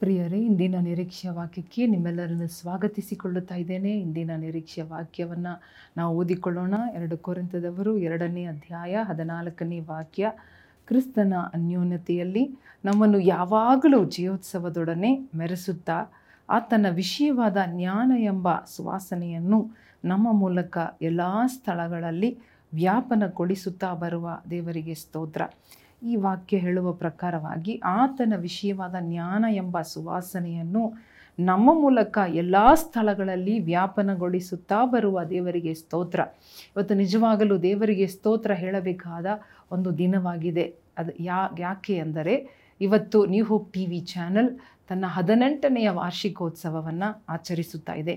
ಪ್ರಿಯರೇ, ಇಂದಿನ ನಿರೀಕ್ಷೆಯ ವಾಕ್ಯಕ್ಕೆ ನಿಮ್ಮೆಲ್ಲರನ್ನು ಸ್ವಾಗತಿಸಿಕೊಳ್ಳುತ್ತಾ ಇದ್ದೇನೆ. ಇಂದಿನ ನಿರೀಕ್ಷೆಯ ವಾಕ್ಯವನ್ನು ನಾವು ಓದಿಕೊಳ್ಳೋಣ. ಎರಡು ಕೊರಿಂತದವರು ಎರಡನೇ ಅಧ್ಯಾಯ ಹದಿನಾಲ್ಕನೇ ವಾಕ್ಯ. ಕ್ರಿಸ್ತನ ಅನ್ಯೋನ್ಯತೆಯಲ್ಲಿ ನಮ್ಮನ್ನು ಯಾವಾಗಲೂ ಜಯೋತ್ಸವದೊಡನೆ ಮೆರೆಸುತ್ತಾ, ಆತನ ವಿಷಯವಾದ ಜ್ಞಾನ ಎಂಬ ಸುವಾಸನೆಯನ್ನು ನಮ್ಮ ಮೂಲಕ ಎಲ್ಲ ಸ್ಥಳಗಳಲ್ಲಿ ವ್ಯಾಪನಗೊಳಿಸುತ್ತಾ ಬರುವ ದೇವರಿಗೆ ಸ್ತೋತ್ರ. ಈ ವಾಕ್ಯ ಹೇಳುವ ಪ್ರಕಾರವಾಗಿ ಆತನ ವಿಷಯವಾದ ಜ್ಞಾನ ಎಂಬ ಸುವಾಸನೆಯನ್ನು ನಮ್ಮ ಮೂಲಕ ಎಲ್ಲ ಸ್ಥಳಗಳಲ್ಲಿ ವ್ಯಾಪನಗೊಳಿಸುತ್ತಾ ಬರುವ ದೇವರಿಗೆ ಸ್ತೋತ್ರ. ಇವತ್ತು ನಿಜವಾಗಲೂ ದೇವರಿಗೆ ಸ್ತೋತ್ರ ಹೇಳಬೇಕಾದ ಒಂದು ದಿನವಾಗಿದೆ. ಅದು ಯಾ, ಯಾಕೆ ಅಂದರೆ ಇವತ್ತು New Hope T V channel ತನ್ನ ಹದಿನೆಂಟನೆಯ ವಾರ್ಷಿಕೋತ್ಸವವನ್ನು ಆಚರಿಸುತ್ತಾ ಇದೆ.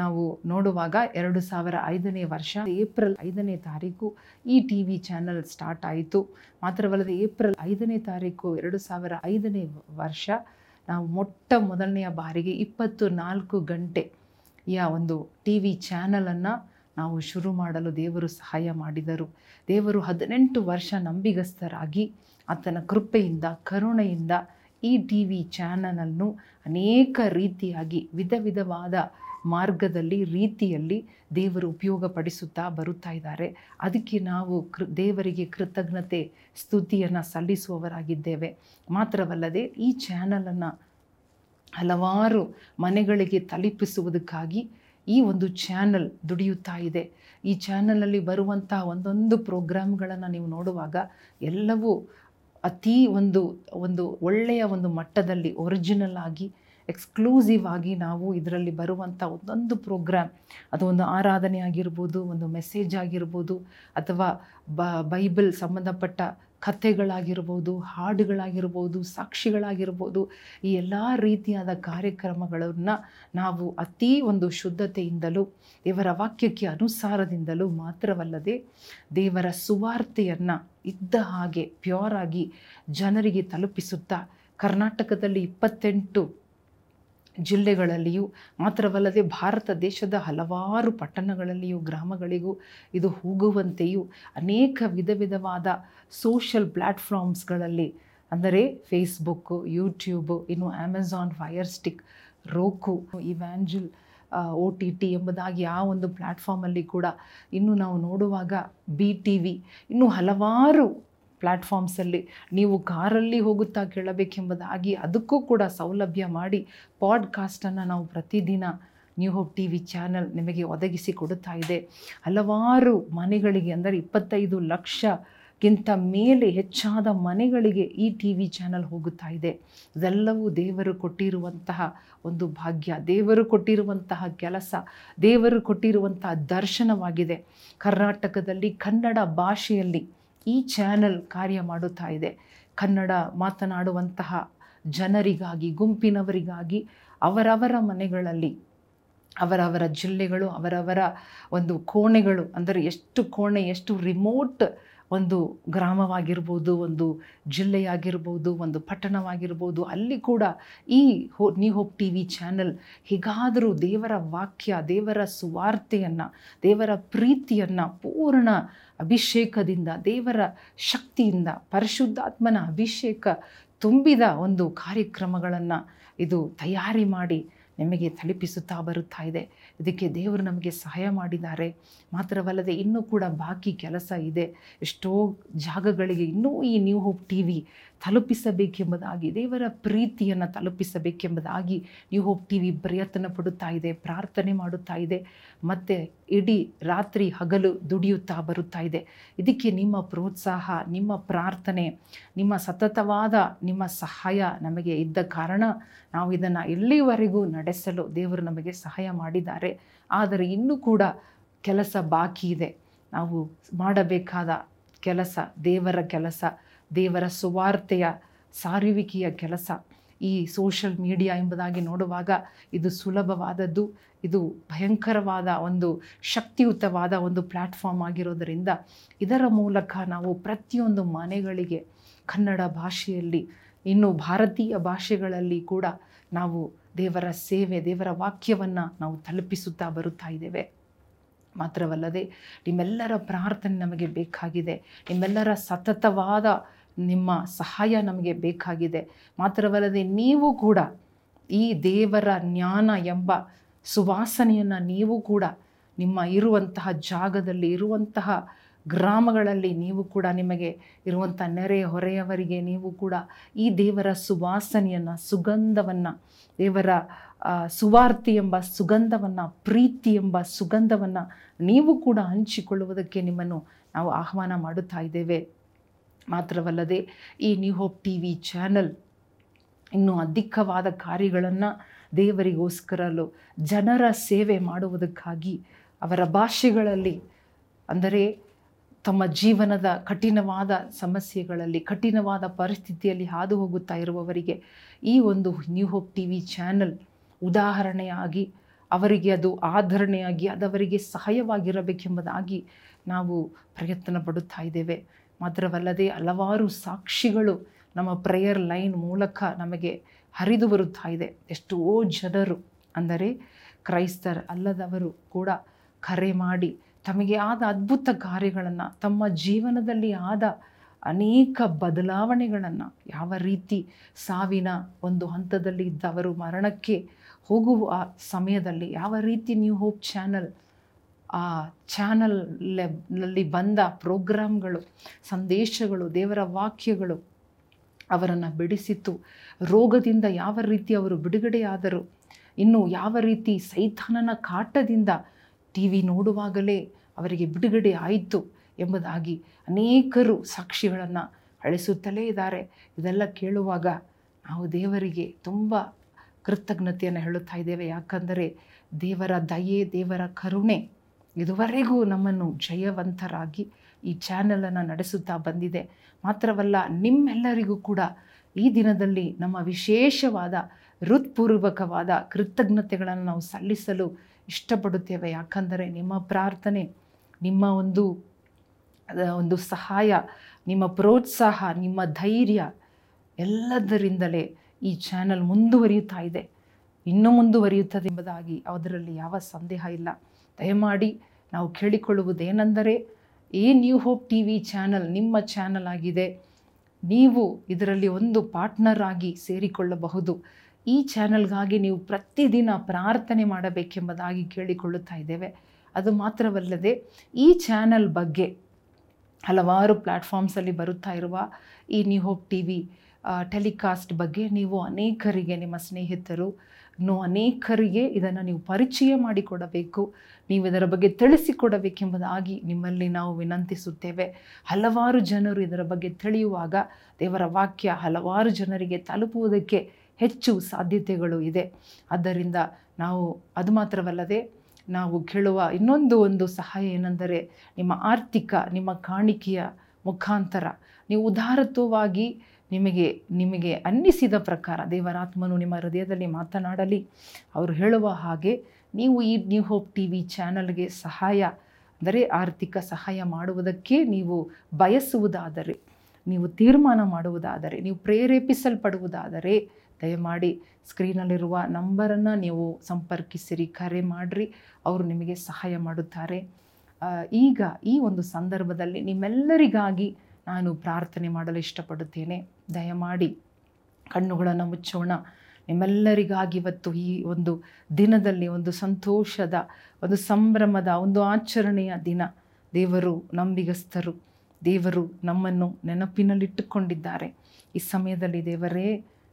ನಾವು ನೋಡುವಾಗ ಎರಡು ಸಾವಿರ ಐದನೇ ವರ್ಷ, ಏಪ್ರಿಲ್ ಐದನೇ ತಾರೀಕು ಈ ಟಿ ವಿ ಚಾನಲ್ ಸ್ಟಾರ್ಟ್ ಆಯಿತು. ಮಾತ್ರವಲ್ಲದೆ ಏಪ್ರಿಲ್ ಐದನೇ ತಾರೀಕು ಎರಡು ಸಾವಿರ ಐದನೇ ವರ್ಷ ನಾವು ಮೊಟ್ಟ ಮೊದಲನೆಯ ಬಾರಿಗೆ ಇಪ್ಪತ್ತು ನಾಲ್ಕು ಗಂಟೆಯ ಒಂದು ಟಿ ವಿ ಚಾನಲನ್ನು ನಾವು ಶುರು ಮಾಡಲು ದೇವರು ಸಹಾಯ ಮಾಡಿದರು. ದೇವರು ಹದಿನೆಂಟು ವರ್ಷ ನಂಬಿಗಸ್ತರಾಗಿ ಆತನ ಕೃಪೆಯಿಂದ, ಕರುಣೆಯಿಂದ ಈ ಟಿ ವಿ ಚಾನಲನ್ನು ಅನೇಕ ರೀತಿಯಾಗಿ, ವಿಧ ವಿಧವಾದ ಮಾರ್ಗದಲ್ಲಿ, ರೀತಿಯಲ್ಲಿ ದೇವರು ಉಪಯೋಗಪಡಿಸುತ್ತಾ ಬರುತ್ತಾ ಇದ್ದಾರೆ. ಅದಕ್ಕೆ ನಾವು ಕೃ, ದೇವರಿಗೆ ಕೃತಜ್ಞತೆ ಸ್ತುತಿಯನ್ನು ಸಲ್ಲಿಸುವವರಾಗಿದ್ದೇವೆ. ಮಾತ್ರವಲ್ಲದೆ ಈ ಚಾನಲನ್ನು ಹಲವಾರು ಮನೆಗಳಿಗೆ ತಲುಪಿಸುವುದಕ್ಕಾಗಿ ಈ ಒಂದು ಚಾನಲ್ ದುಡಿಯುತ್ತಾ ಇದೆ. ಈ ಚಾನಲಲ್ಲಿ ಬರುವಂತಹ ಒಂದೊಂದು ಪ್ರೋಗ್ರಾಮ್ಗಳನ್ನು ನೀವು ನೋಡುವಾಗ ಎಲ್ಲವೂ ಅತೀ ಒಂದು ಒಂದು ಒಳ್ಳೆಯ ಒಂದು ಮಟ್ಟದಲ್ಲಿ ಒರಿಜಿನಲ್ ಆಗಿ ಎಕ್ಸ್ಕ್ಲೂಸಿವ್ ಆಗಿ ನಾವು ಇದರಲ್ಲಿ ಬರುವಂಥ ಒಂದೊಂದು ಪ್ರೋಗ್ರಾಮ್ ಅದು ಒಂದು ಆರಾಧನೆ ಆಗಿರ್ಬೋದು, ಒಂದು ಮೆಸೇಜ್ ಆಗಿರ್ಬೋದು, ಅಥವಾ ಬ, ಬೈಬಲ್ ಸಂಬಂಧಪಟ್ಟ ಕಥೆಗಳಾಗಿರ್ಬೋದು, ಹಾಡುಗಳಾಗಿರ್ಬೋದು, ಸಾಕ್ಷಿಗಳಾಗಿರ್ಬೋದು, ಈ ಎಲ್ಲ ರೀತಿಯಾದ ಕಾರ್ಯಕ್ರಮಗಳನ್ನು ನಾವು ಅತೀ ಒಂದು ಶುದ್ಧತೆಯಿಂದಲೂ ದೇವರ ವಾಕ್ಯಕ್ಕೆ ಅನುಸಾರದಿಂದಲೂ ಮಾತ್ರವಲ್ಲದೆ ದೇವರ ಸುವಾರ್ತೆಯನ್ನು ಇದ್ದ ಹಾಗೆ, ಪ್ಯೂರ್ ಆಗಿ ಜನರಿಗೆ ತಲುಪಿಸುತ್ತಾ, ಕರ್ನಾಟಕದಲ್ಲಿ ಇಪ್ಪತ್ತೆಂಟು ಜಿಲ್ಲೆಗಳಲ್ಲಿಯೂ ಮಾತ್ರವಲ್ಲದೆ ಭಾರತ ದೇಶದ ಹಲವಾರು ಪಟ್ಟಣಗಳಲ್ಲಿಯೂ ಗ್ರಾಮಗಳಿಗೂ ಇದು ಹೋಗುವಂತೆಯೂ ಅನೇಕ ವಿಧ ವಿಧವಾದ ಸೋಷಲ್ ಪ್ಲ್ಯಾಟ್ಫಾರ್ಮ್ಸ್ಗಳಲ್ಲಿ ಅಂದರೆ ಫೇಸ್ಬುಕ್ಕು ಯೂಟ್ಯೂಬು ಇನ್ನು Amazon Fire Stick Roku evangel O T T ಎಂಬುದಾಗಿ ಆ ಒಂದು ಪ್ಲ್ಯಾಟ್ಫಾರ್ಮಲ್ಲಿ ಕೂಡ ಇನ್ನು ನಾವು ನೋಡುವಾಗ ಬಿ ಟಿ ವಿ ಇನ್ನೂ ಹಲವಾರು ಪ್ಲ್ಯಾಟ್ಫಾರ್ಮ್ಸಲ್ಲಿ ನೀವು ಕಾರಲ್ಲಿ ಹೋಗುತ್ತಾ ಕೇಳಬೇಕೆಂಬುದಾಗಿ ಅದಕ್ಕೂ ಕೂಡ ಸೌಲಭ್ಯ ಮಾಡಿ ಪಾಡ್ಕಾಸ್ಟನ್ನು ನಾವು ಪ್ರತಿದಿನ New Hope T V channel ನಿಮಗೆ ಒದಗಿಸಿ ಕೊಡುತ್ತಾ ಇದೆ. ಹಲವಾರು ಮನೆಗಳಿಗೆ ಅಂದರೆ ಇಪ್ಪತ್ತೈದು ಲಕ್ಷಕ್ಕಿಂತ ಮೇಲೆ ಹೆಚ್ಚಾದ ಮನೆಗಳಿಗೆ ಈ ಟಿ ವಿ ಚಾನಲ್ ಹೋಗುತ್ತಾ ಇದೆ. ಇದೆಲ್ಲವೂ ದೇವರು ಕೊಟ್ಟಿರುವಂತಹ ಒಂದು ಭಾಗ್ಯ, ದೇವರು ಕೊಟ್ಟಿರುವಂತಹ ಕೆಲಸ, ದೇವರು ಕೊಟ್ಟಿರುವಂತಹ ದರ್ಶನವಾಗಿದೆ. ಕರ್ನಾಟಕದಲ್ಲಿ ಕನ್ನಡ ಭಾಷೆಯಲ್ಲಿ ಈ ಚಾನಲ್ ಕಾರ್ಯ ಮಾಡುತ್ತಾ ಇದೆ. ಕನ್ನಡ ಮಾತನಾಡುವಂತಹ ಜನರಿಗಾಗಿ, ಗುಂಪಿನವರಿಗಾಗಿ, ಅವರವರ ಮನೆಗಳಲ್ಲಿ, ಅವರವರ ಜಿಲ್ಲೆಗಳು, ಅವರವರ ಒಂದು ಕೋಣೆಗಳು, ಅಂದರೆ ಎಷ್ಟು ಕೋಣೆ, ಎಷ್ಟು ರಿಮೋಟ್ ಒಂದು ಗ್ರಾಮವಾಗಿರ್ಬೋದು, ಒಂದು ಜಿಲ್ಲೆಯಾಗಿರ್ಬೋದು, ಒಂದು ಪಟ್ಟಣವಾಗಿರ್ಬೋದು, ಅಲ್ಲಿ ಕೂಡ ಈ ಹೋ, New Hope T V channel ಹೇಗಾದರೂ ದೇವರ ವಾಕ್ಯ, ದೇವರ ಸುವಾರ್ತೆಯನ್ನು, ದೇವರ ಪ್ರೀತಿಯನ್ನು ಪೂರ್ಣ ಅಭಿಷೇಕದಿಂದ, ದೇವರ ಶಕ್ತಿಯಿಂದ, ಪರಿಶುದ್ಧಾತ್ಮನ ಅಭಿಷೇಕ ತುಂಬಿದ ಒಂದು ಕಾರ್ಯಕ್ರಮಗಳನ್ನು ಇದು ತಯಾರಿ ಮಾಡಿ ನಿಮಗೆ ತಲುಪಿಸುತ್ತಾ ಬರುತ್ತಾ ಇದೆ. ಇದಕ್ಕೆ ದೇವರು ನಮಗೆ ಸಹಾಯ ಮಾಡಿದ್ದಾರೆ. ಮಾತ್ರವಲ್ಲದೆ ಇನ್ನೂ ಕೂಡ ಬಾಕಿ ಕೆಲಸ ಇದೆ. ಎಷ್ಟೋ ಜಾಗಗಳಿಗೆ ಇನ್ನೂ ಈ ನ್ಯೂ ಹೋಪ್ ಟಿ ವಿ ತಲುಪಿಸಬೇಕೆಂಬುದಾಗಿ, ದೇವರ ಪ್ರೀತಿಯನ್ನು ತಲುಪಿಸಬೇಕೆಂಬುದಾಗಿ ನೀವು ಹೋಪ್ ಟಿ ಪ್ರಯತ್ನ ಪಡುತ್ತಾ ಇದೆ, ಪ್ರಾರ್ಥನೆ ಮಾಡುತ್ತಾ ಇದೆ, ಮತ್ತು ಇಡೀ ರಾತ್ರಿ ಹಗಲು ದುಡಿಯುತ್ತಾ ಬರುತ್ತಾ ಇದೆ. ಇದಕ್ಕೆ ನಿಮ್ಮ ಪ್ರೋತ್ಸಾಹ, ನಿಮ್ಮ ಪ್ರಾರ್ಥನೆ, ನಿಮ್ಮ ಸತತವಾದ ನಿಮ್ಮ ಸಹಾಯ ನಮಗೆ ಇದ್ದ ಕಾರಣ ನಾವು ಇದನ್ನು ಎಲ್ಲಿವರೆಗೂ ನಡೆಸಲು ದೇವರು ನಮಗೆ ಸಹಾಯ ಮಾಡಿದ್ದಾರೆ. ಆದರೆ ಇನ್ನೂ ಕೂಡ ಕೆಲಸ ಬಾಕಿ ಇದೆ. ನಾವು ಮಾಡಬೇಕಾದ ಕೆಲಸ, ದೇವರ ಕೆಲಸ ದೇವರ ಸುವಾರ್ತೆಯ ಸಾರುವಿಕೆಯ ಕೆಲಸ. ಈ ಸೋಷಲ್ ಮೀಡಿಯಾ ಎಂಬುದಾಗಿ ನೋಡುವಾಗ ಇದು ಸುಲಭವಾದದ್ದು, ಇದು ಭಯಂಕರವಾದ ಒಂದು ಶಕ್ತಿಯುತವಾದ ಒಂದು ಪ್ಲ್ಯಾಟ್ಫಾರ್ಮ್ ಆಗಿರೋದರಿಂದ ಇದರ ಮೂಲಕ ನಾವು ಪ್ರತಿಯೊಂದು ಮನೆಗಳಿಗೆ ಕನ್ನಡ ಭಾಷೆಯಲ್ಲಿ, ಇನ್ನು ಭಾರತೀಯ ಭಾಷೆಗಳಲ್ಲಿ ಕೂಡ ನಾವು ದೇವರ ಸೇವೆ, ದೇವರ ವಾಕ್ಯವನ್ನು ನಾವು ತಲುಪಿಸುತ್ತಾ ಬರುತ್ತಾ ಇದ್ದೇವೆ. ಮಾತ್ರವಲ್ಲದೆ ನಿಮ್ಮೆಲ್ಲರ ಪ್ರಾರ್ಥನೆ ನಮಗೆ ಬೇಕಾಗಿದೆ. ನಿಮ್ಮೆಲ್ಲರ ಸತತವಾದ ನಿಮ್ಮ ಸಹಾಯ ನಮಗೆ ಬೇಕಾಗಿದೆ. ಮಾತ್ರವಲ್ಲದೆ ನೀವು ಕೂಡ ಈ ದೇವರ ಜ್ಞಾನ ಎಂಬ ಸುವಾಸನೆಯನ್ನು ನೀವು ಕೂಡ ನಿಮ್ಮ ಇರುವಂತಹ ಜಾಗದಲ್ಲಿ, ಇರುವಂತಹ ಗ್ರಾಮಗಳಲ್ಲಿ ನೀವು ಕೂಡ ನಿಮಗೆ ಇರುವಂಥ ನೆರೆ ಹೊರೆಯವರಿಗೆ ನೀವು ಕೂಡ ಈ ದೇವರ ಸುವಾಸನೆಯನ್ನು, ಸುಗಂಧವನ್ನು, ದೇವರ ಸುವಾರ್ತಿ ಎಂಬ ಸುಗಂಧವನ್ನು, ಪ್ರೀತಿ ಎಂಬ ಸುಗಂಧವನ್ನು ನೀವು ಕೂಡ ಹಂಚಿಕೊಳ್ಳುವುದಕ್ಕೆ ನಿಮ್ಮನ್ನು ನಾವು ಆಹ್ವಾನ ಮಾಡುತ್ತಾ ಇದ್ದೇವೆ. ಮಾತ್ರವಲ್ಲದೆ ಈ New Hope T V channel ಇನ್ನೂ ಅಧಿಕವಾದ ಕಾರ್ಯಗಳನ್ನು ದೇವರಿಗೋಸ್ಕರಲು ಜನರ ಸೇವೆ ಮಾಡುವುದಕ್ಕಾಗಿ ಅವರ ಭಾಷೆಗಳಲ್ಲಿ ಅಂದರೆ ತಮ್ಮ ಜೀವನದ ಕಠಿಣವಾದ ಸಮಸ್ಯೆಗಳಲ್ಲಿ, ಕಠಿಣವಾದ ಪರಿಸ್ಥಿತಿಯಲ್ಲಿ ಹಾದು ಹೋಗುತ್ತಾ ಇರುವವರಿಗೆ ಈ ಒಂದು New Hope T V channel ಉದಾಹರಣೆಯಾಗಿ ಅವರಿಗೆ ಅದು ಆಧರಣೆಯಾಗಿ, ಅದು ಅವರಿಗೆ ಸಹಾಯವಾಗಿರಬೇಕೆಂಬುದಾಗಿ ನಾವು ಪ್ರಯತ್ನ ಪಡುತ್ತಾ ಇದ್ದೇವೆ. ಮಾತ್ರವಲ್ಲದೆ ಹಲವಾರು ಸಾಕ್ಷಿಗಳು ನಮ್ಮ ಪ್ರೇಯರ್ ಲೈನ್ ಮೂಲಕ ನಮಗೆ ಹರಿದು ಬರುತ್ತಾ ಇದೆ. ಎಷ್ಟೋ ಜನರು ಅಂದರೆ ಕ್ರೈಸ್ತರ ಅಲ್ಲದವರು ಕೂಡ ಕರೆ ಮಾಡಿ ತಮಗೆ ಆದ ಅದ್ಭುತ ಕಾರ್ಯಗಳನ್ನು, ತಮ್ಮ ಜೀವನದಲ್ಲಿ ಆದ ಅನೇಕ ಬದಲಾವಣೆಗಳನ್ನು, ಯಾವ ರೀತಿ ಸಾವಿನ ಒಂದು ಹಂತದಲ್ಲಿ ಇದ್ದವರು ಮರಣಕ್ಕೆ ಹೋಗುವ ಸಮಯದಲ್ಲಿ, ಯಾವ ರೀತಿ ನ್ಯೂ ಹೋಪ್ ಚಾನಲ್ ಆ ಚಾನಲ್ನಲ್ಲಿ ಬಂದ ಪ್ರೋಗ್ರಾಮ್ಗಳು, ಸಂದೇಶಗಳು, ದೇವರ ವಾಕ್ಯಗಳು ಅವರನ್ನು ಬಿಡಿಸಿತು ರೋಗದಿಂದ ಯಾವ ರೀತಿ ಅವರು ಬಿಡುಗಡೆಯಾದರು, ಇನ್ನು ಯಾವ ರೀತಿ ಸೈತಾನನ ಕಾಟದಿಂದ ಟಿ ವಿ ನೋಡುವಾಗಲೇ ಅವರಿಗೆ ಬಿಡುಗಡೆ ಆಯಿತು ಎಂಬುದಾಗಿ ಅನೇಕರು ಸಾಕ್ಷಿಗಳನ್ನು ಅಳಿಸುತ್ತಲೇ ಇದ್ದಾರೆ. ಇದೆಲ್ಲ ಕೇಳುವಾಗ ನಾವು ದೇವರಿಗೆ ತುಂಬ ಕೃತಜ್ಞತೆಯನ್ನು ಹೇಳುತ್ತಾ ಇದ್ದೇವೆ. ಯಾಕಂದರೆ ದೇವರ ದಯೆ, ದೇವರ ಕರುಣೆ ಇದುವರೆಗೂ ನಮ್ಮನ್ನು ಜಯವಂತರಾಗಿ ಈ ಚಾನಲನ್ನು ನಡೆಸುತ್ತಾ ಬಂದಿದೆ. ಮಾತ್ರವಲ್ಲ, ನಿಮ್ಮೆಲ್ಲರಿಗೂ ಕೂಡ ಈ ದಿನದಲ್ಲಿ ನಮ್ಮ ವಿಶೇಷವಾದ ಹೃತ್ಪೂರ್ವಕವಾದ ಕೃತಜ್ಞತೆಗಳನ್ನು ನಾವು ಸಲ್ಲಿಸಲು ಇಷ್ಟಪಡುತ್ತೇವೆ. ಯಾಕಂದರೆ, ನಿಮ್ಮ ಪ್ರಾರ್ಥನೆ, ನಿಮ್ಮ ಒಂದು ಒಂದು ಸಹಾಯ, ನಿಮ್ಮ ಪ್ರೋತ್ಸಾಹ, ನಿಮ್ಮ ಧೈರ್ಯ ಎಲ್ಲದರಿಂದಲೇ ಈ ಚಾನಲ್ ಮುಂದುವರಿಯುತ್ತಾ ಇದೆ. ಇನ್ನೂ ಮುಂದುವರಿಯುತ್ತದೆ ಎಂಬುದಾಗಿ ಅದರಲ್ಲಿ ಯಾವ ಸಂದೇಹ ಇಲ್ಲ. ದಯಮಾಡಿ ನಾವು ಕೇಳಿಕೊಳ್ಳುವುದೇನೆಂದರೆ ಈ New Hope T V channel ನಿಮ್ಮ ಚಾನಲ್ ಆಗಿದೆ. ನೀವು ಇದರಲ್ಲಿ ಒಂದು ಪಾರ್ಟ್ನರ್ ಆಗಿ ಸೇರಿಕೊಳ್ಳಬಹುದು. ಈ ಚಾನಲ್ಗಾಗಿ ನೀವು ಪ್ರತಿದಿನ ಪ್ರಾರ್ಥನೆ ಮಾಡಬೇಕೆಂಬುದಾಗಿ ಕೇಳಿಕೊಳ್ಳುತ್ತಾ ಇದ್ದೇವೆ. ಅದು ಮಾತ್ರವಲ್ಲದೆ ಈ ಚಾನಲ್ ಬಗ್ಗೆ ಹಲವಾರು ಪ್ಲ್ಯಾಟ್ಫಾರ್ಮ್ಸಲ್ಲಿ ಬರುತ್ತಾ ಇರುವ ಈ New Hope T V telecast ಬಗ್ಗೆ ನೀವು ಅನೇಕರಿಗೆ ನಿಮ್ಮ ಸ್ನೇಹಿತರು ಇನ್ನು ಅನೇಕರಿಗೆ ಇದನ್ನು ನೀವು ಪರಿಚಯ ಮಾಡಿಕೊಡಬೇಕು. ನೀವು ಇದರ ಬಗ್ಗೆ ತಿಳಿಸಿಕೊಡಬೇಕೆಂಬುದಾಗಿ ನಿಮ್ಮಲ್ಲಿ ನಾವು ವಿನಂತಿಸುತ್ತೇವೆ. ಹಲವಾರು ಜನರು ಇದರ ಬಗ್ಗೆ ತಿಳಿಯುವಾಗ ದೇವರ ವಾಕ್ಯ ಹಲವಾರು ಜನರಿಗೆ ತಲುಪುವುದಕ್ಕೆ ಹೆಚ್ಚು ಸಾಧ್ಯತೆಗಳು ಇದೆ. ಆದ್ದರಿಂದ ನಾವು ಅದು ಮಾತ್ರವಲ್ಲದೆ ನಾವು ಕೇಳುವ ಇನ್ನೊಂದು ಒಂದು ಸಹಾಯ ಏನೆಂದರೆ ನಿಮ್ಮ ಆರ್ಥಿಕ, ನಿಮ್ಮ ಕಾಣಿಕೆಯ ಮುಖಾಂತರ. ನೀವು ಉದಾರತ್ವವಾಗಿ ನಿಮಗೆ ನಿಮಗೆ ಅನ್ನಿಸಿದ ಪ್ರಕಾರ ದೇವರಾತ್ಮನು ನಿಮ್ಮ ಹೃದಯದಲ್ಲಿ ಮಾತನಾಡಲಿ. ಅವರು ಹೇಳುವ ಹಾಗೆ ನೀವು ಈ ನ್ಯೂ ಹೋಪ್ ಟಿ ವಿ ಚಾನಲ್ಗೆ ಸಹಾಯ, ಅಂದರೆ ಆರ್ಥಿಕ ಸಹಾಯ ಮಾಡುವುದಕ್ಕೆ ನೀವು ಬಯಸುವುದಾದರೆ, ನೀವು ತೀರ್ಮಾನ ಮಾಡುವುದಾದರೆ, ನೀವು ಪ್ರೇರೇಪಿಸಲ್ಪಡುವುದಾದರೆ ದಯಮಾಡಿ ಸ್ಕ್ರೀನಲ್ಲಿರುವ ನಂಬರನ್ನು ನೀವು ಸಂಪರ್ಕಿಸಿರಿ, ಕರೆ ಮಾಡಿರಿ. ಅವರು ನಿಮಗೆ ಸಹಾಯ ಮಾಡುತ್ತಾರೆ. ಈಗ ಈ ಒಂದು ಸಂದರ್ಭದಲ್ಲಿ ನಿಮ್ಮೆಲ್ಲರಿಗಾಗಿ ನಾನು ಪ್ರಾರ್ಥನೆ ಮಾಡಲು ಇಷ್ಟಪಡುತ್ತೇನೆ. ದಯಮಾಡಿ ಕಣ್ಣುಗಳನ್ನು ಮುಚ್ಚೋಣ. ನಿಮ್ಮೆಲ್ಲರಿಗಾಗಿ ಇವತ್ತು ಈ ಒಂದು ದಿನದಲ್ಲಿ ಒಂದು ಸಂತೋಷದ, ಒಂದು ಸಂಭ್ರಮದ, ಒಂದು ಆಚರಣೆಯ ದಿನ. ದೇವರು ನಂಬಿಗಸ್ತರು. ದೇವರು ನಮ್ಮನ್ನು ನೆನಪಿನಲ್ಲಿಟ್ಟುಕೊಂಡಿದ್ದಾರೆ. ಈ ಸಮಯದಲ್ಲಿ ದೇವರೇ,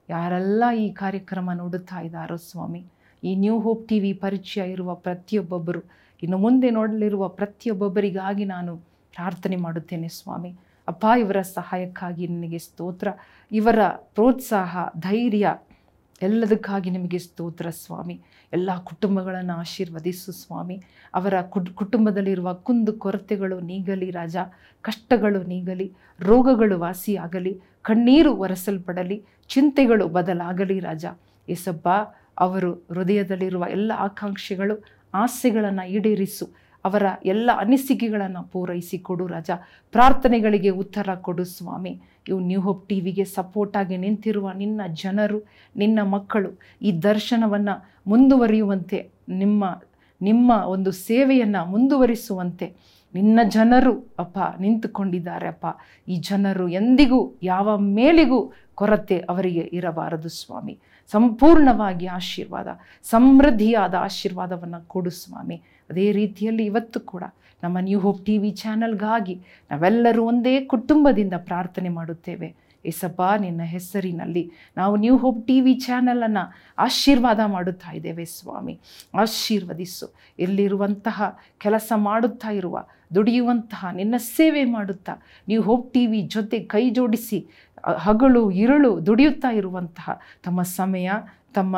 ಯಾರೆಲ್ಲ ಈ ಕಾರ್ಯಕ್ರಮ ನೋಡುತ್ತಾ ಇದ್ದಾರೋ ಸ್ವಾಮಿ, ಈ ನ್ಯೂ ಹೋಪ್ ಟಿ ವಿ ಪರಿಚಯ ಇರುವ ಪ್ರತಿಯೊಬ್ಬೊಬ್ಬರು, ಇನ್ನು ಮುಂದೆ ನೋಡಲಿರುವ ಪ್ರತಿಯೊಬ್ಬೊಬ್ಬರಿಗಾಗಿ ನಾನು ಪ್ರಾರ್ಥನೆ ಮಾಡುತ್ತೇನೆ ಸ್ವಾಮಿ. ಅಪ್ಪ ಇವರ ಸಹಾಯಕ್ಕಾಗಿ ನಿನಗೆ ಸ್ತೋತ್ರ, ಇವರ ಪ್ರೋತ್ಸಾಹ, ಧೈರ್ಯ, ಎಲ್ಲದಕ್ಕಾಗಿ ನಿಮಗೆ ಸ್ತೋತ್ರ ಸ್ವಾಮಿ. ಎಲ್ಲ ಕುಟುಂಬಗಳನ್ನು ಆಶೀರ್ವದಿಸು ಸ್ವಾಮಿ. ಅವರ ಕುಟ್, ಕುಟುಂಬದಲ್ಲಿರುವ ಕುಂದು ಕೊರತೆಗಳು ನೀಗಲಿ ರಾಜ, ಕಷ್ಟಗಳು ನೀಗಲಿ, ರೋಗಗಳು ವಾಸಿಯಾಗಲಿ, ಕಣ್ಣೀರು ಒರೆಸಲ್ಪಡಲಿ, ಚಿಂತೆಗಳು ಬದಲಾಗಲಿ ರಾಜ. ಏಸಪ್ಪ ಅವರು ಹೃದಯದಲ್ಲಿರುವ ಎಲ್ಲ ಆಕಾಂಕ್ಷೆಗಳು, ಆಸೆಗಳನ್ನು ಈಡೇರಿಸು. ಅವರ ಎಲ್ಲ ಅನಿಸಿಕೆಗಳನ್ನು ಪೂರೈಸಿ ಕೊಡು ರಾಜ. ಪ್ರಾರ್ಥನೆಗಳಿಗೆ ಉತ್ತರ ಕೊಡು ಸ್ವಾಮಿ. ಇವು ನ್ಯೂ ಹೋಪ್ ಟಿ ವಿಗೆ ಸಪೋರ್ಟಾಗಿ ನಿಂತಿರುವ ನಿನ್ನ ಜನರು, ನಿನ್ನ ಮಕ್ಕಳು ಈ ದರ್ಶನವನ್ನು ಮುಂದುವರಿಯುವಂತೆ, ನಿಮ್ಮ ನಿಮ್ಮ ಒಂದು ಸೇವೆಯನ್ನು ಮುಂದುವರಿಸುವಂತೆ ನಿನ್ನ ಜನರು ಅಪ್ಪ ನಿಂತುಕೊಂಡಿದ್ದಾರೆ ಅಪ್ಪ. ಈ ಜನರು ಎಂದಿಗೂ ಯಾವ ಮೇಲಿಗೂ ಕೊರತೆ ಅವರಿಗೆ ಇರಬಾರದು ಸ್ವಾಮಿ. ಸಂಪೂರ್ಣವಾಗಿ ಆಶೀರ್ವಾದ, ಸಮೃದ್ಧಿಯಾದ ಆಶೀರ್ವಾದವನ್ನು ಕೊಡು ಸ್ವಾಮಿ. ಅದೇ ರೀತಿಯಲ್ಲಿ ಇವತ್ತು ಕೂಡ ನಮ್ಮ ನ್ಯೂ ಹೋಪ್ ಟಿ ವಿ ಚಾನಲ್ಗಾಗಿ ನಾವೆಲ್ಲರೂ ಒಂದೇ ಕುಟುಂಬದಿಂದ ಪ್ರಾರ್ಥನೆ ಮಾಡುತ್ತೇವೆ. ಏಸಪ್ಪ, ನಿನ್ನ ಹೆಸರಿನಲ್ಲಿ ನಾವು ನ್ಯೂ ಹೋಪ್ ಟಿ ವಿ ಚಾನಲನ್ನು ಆಶೀರ್ವಾದ ಮಾಡುತ್ತಾ ಇದ್ದೇವೆ ಸ್ವಾಮಿ. ಆಶೀರ್ವದಿಸು. ಇಲ್ಲಿರುವಂತಹ ಕೆಲಸ ಮಾಡುತ್ತಾ ಇರುವ, ದುಡಿಯುವಂತಹ, ನಿನ್ನ ಸೇವೆ ಮಾಡುತ್ತಾ ನ್ಯೂ ಹೋಪ್ ಟಿ ವಿ ಜೊತೆ ಕೈ ಜೋಡಿಸಿ ಹಗಳು ಇರುಳು ದುಡಿಯುತ್ತಾ ಇರುವಂತಹ ತಮ್ಮ ಸಮಯ, ತಮ್ಮ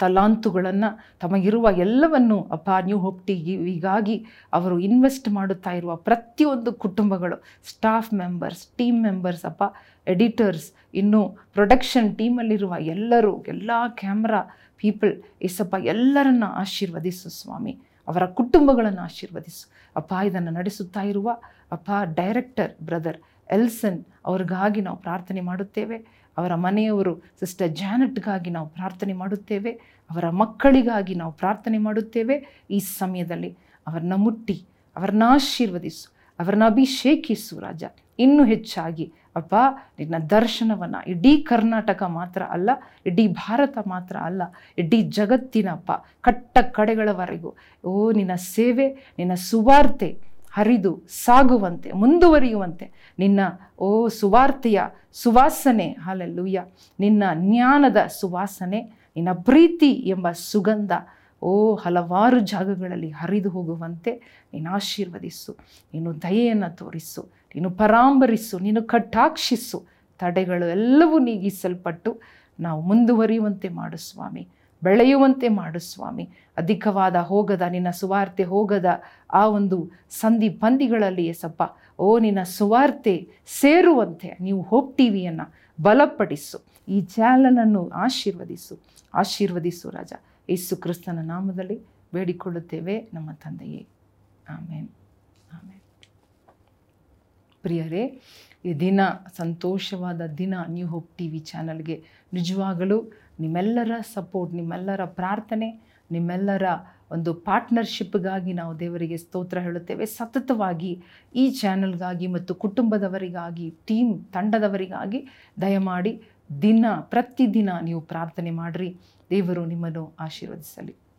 ತಲಾಂತುಗಳನ್ನು ತಮಗಿರುವ ಎಲ್ಲವನ್ನು ಅಪ್ಪ ನ್ಯೂ ಹೋಪ್ ಟಿವಿಗಾಗಿ ಅವರು ಇನ್ವೆಸ್ಟ್ ಮಾಡುತ್ತಾ ಇರುವ ಪ್ರತಿಯೊಂದು ಕುಟುಂಬಗಳು ಸ್ಟಾಫ್ ಮೆಂಬರ್ಸ್ ಟೀಮ್ ಮೆಂಬರ್ಸ್ ಅಪ್ಪ ಎಡಿಟರ್ಸ್, ಇನ್ನು ಪ್ರೊಡಕ್ಷನ್ ಟೀಮಲ್ಲಿರುವ ಎಲ್ಲರೂ, ಎಲ್ಲ ಕ್ಯಾಮ್ರಾ ಪೀಪಲ್, ಏಸಪ್ಪ, ಎಲ್ಲರನ್ನ ಆಶೀರ್ವದಿಸು ಸ್ವಾಮಿ. ಅವರ ಕುಟುಂಬಗಳನ್ನು ಆಶೀರ್ವದಿಸು. ಅಪ್ಪ, ಇದನ್ನು ನಡೆಸುತ್ತಾ ಇರುವ ಅಪ್ಪ, ಡೈರೆಕ್ಟರ್ ಬ್ರದರ್ ಎಲ್ಸನ್ ಅವ್ರಿಗಾಗಿ ನಾವು ಪ್ರಾರ್ಥನೆ ಮಾಡುತ್ತೇವೆ. ಅವರ ಮನೆಯವರು ಸಿಸ್ಟರ್ ಜಾನೆಟ್ಗಾಗಿ ನಾವು ಪ್ರಾರ್ಥನೆ ಮಾಡುತ್ತೇವೆ. ಅವರ ಮಕ್ಕಳಿಗಾಗಿ ನಾವು ಪ್ರಾರ್ಥನೆ ಮಾಡುತ್ತೇವೆ. ಈ ಸಮಯದಲ್ಲಿ ಅವರನ್ನ ಮುಟ್ಟಿ, ಅವರನ್ನ ಆಶೀರ್ವದಿಸು, ಅವರನ್ನ ಅಭಿಷೇಕಿಸು ರಾಜ. ಇನ್ನೂ ಹೆಚ್ಚಾಗಿ ಅಪ್ಪ ನಿನ್ನ ದರ್ಶನವನ್ನು ಇಡೀ ಕರ್ನಾಟಕ ಮಾತ್ರ ಅಲ್ಲ, ಇಡೀ ಭಾರತ ಮಾತ್ರ ಅಲ್ಲ, ಇಡೀ ಜಗತ್ತಿನಪ್ಪ, ಕಟ್ಟ ಕಡೆಗಳವರೆಗೂ. ಓ, ನಿನ್ನ ಸೇವೆ, ನಿನ್ನ ಸುವಾರ್ತೆ ಹರಿದು ಸಾಗುವಂತೆ, ಮುಂದುವರಿಯುವಂತೆ. ನಿನ್ನ, ಓ, ಸುವಾರ್ತೆಯ ಸುವಾಸನೆ, ಹಾಲೆಲ್ಲೂಯ್ಯ. ನಿನ್ನ ಜ್ಞಾನದ ಸುವಾಸನೆ, ನಿನ್ನ ಪ್ರೀತಿ ಎಂಬ ಸುಗಂಧ, ಓ, ಹಲವಾರು ಜಾಗಗಳಲ್ಲಿ ಹರಿದು ಹೋಗುವಂತೆ. ನೀನು ಆಶೀರ್ವದಿಸು ನೀನು ದಯೆಯನ್ನು ತೋರಿಸು. ನೀನು ಪರಾಂಬರಿಸು, ನೀನು ಕಟಾಕ್ಷಿಸು, ತಡೆಗಳು ಎಲ್ಲವೂ ನೀಗಿಸಲ್ಪಟ್ಟು ನಾವು ಮುಂದುವರಿಯುವಂತೆ ಮಾಡು ಸ್ವಾಮಿ, ಬೆಳೆಯುವಂತೆ ಮಾಡು ಸ್ವಾಮಿ. ಅಧಿಕವಾದ ಹೋಗದ, ನಿನ್ನ ಸುವಾರ್ತೆ ಹೋಗದ ಆ ಒಂದು ಸಂಧಿ ಪಂದಿಗಳಲ್ಲಿ ಎಸಪ್ಪ, ಓ ನಿನ್ನ ಸುವಾರ್ತೆ ಸೇರುವಂತೆ ನೀವು ಹೋಪ್ ಬಲಪಡಿಸು, ಈ ಚಾನಲನ್ನು ಆಶೀರ್ವದಿಸು ಆಶೀರ್ವದಿಸು ರಾಜ. ಯೇಸು ಕ್ರಿಸ್ತನ ನಾಮದಲ್ಲಿ ಬೇಡಿಕೊಳ್ಳುತ್ತೇವೆ, ನಮ್ಮ ತಂದೆಯೇ. ಆಮೇನ್. ಆಮೇನ್. ಪ್ರಿಯರೇ, ಈ ದಿನ ಸಂತೋಷವಾದ ದಿನ ನ್ಯೂ ಹೋಪ್ ಟಿ ವಿ ಚಾನಲ್ಗೆ. ನಿಜವಾಗಲೂ ನಿಮ್ಮೆಲ್ಲರ ಸಪೋರ್ಟ್, ನಿಮ್ಮೆಲ್ಲರ ಪ್ರಾರ್ಥನೆ, ನಿಮ್ಮೆಲ್ಲರ ಒಂದು ಪಾರ್ಟ್ನರ್ಶಿಪ್ಗಾಗಿ ನಾವು ದೇವರಿಗೆ ಸ್ತೋತ್ರ ಹೇಳುತ್ತೇವೆ. ಸತತವಾಗಿ ಈ ಚಾನಲ್ಗಾಗಿ ಮತ್ತು ಕುಟುಂಬದವರಿಗಾಗಿ, ಟೀಮ್ ತಂಡದವರಿಗಾಗಿ ದಯಮಾಡಿ ದಿನ ಪ್ರತಿದಿನ ನೀವು ಪ್ರಾರ್ಥನೆ ಮಾಡಿರಿ. ದೇವರು ನಿಮ್ಮನ್ನು ಆಶೀರ್ವದಿಸಲಿ.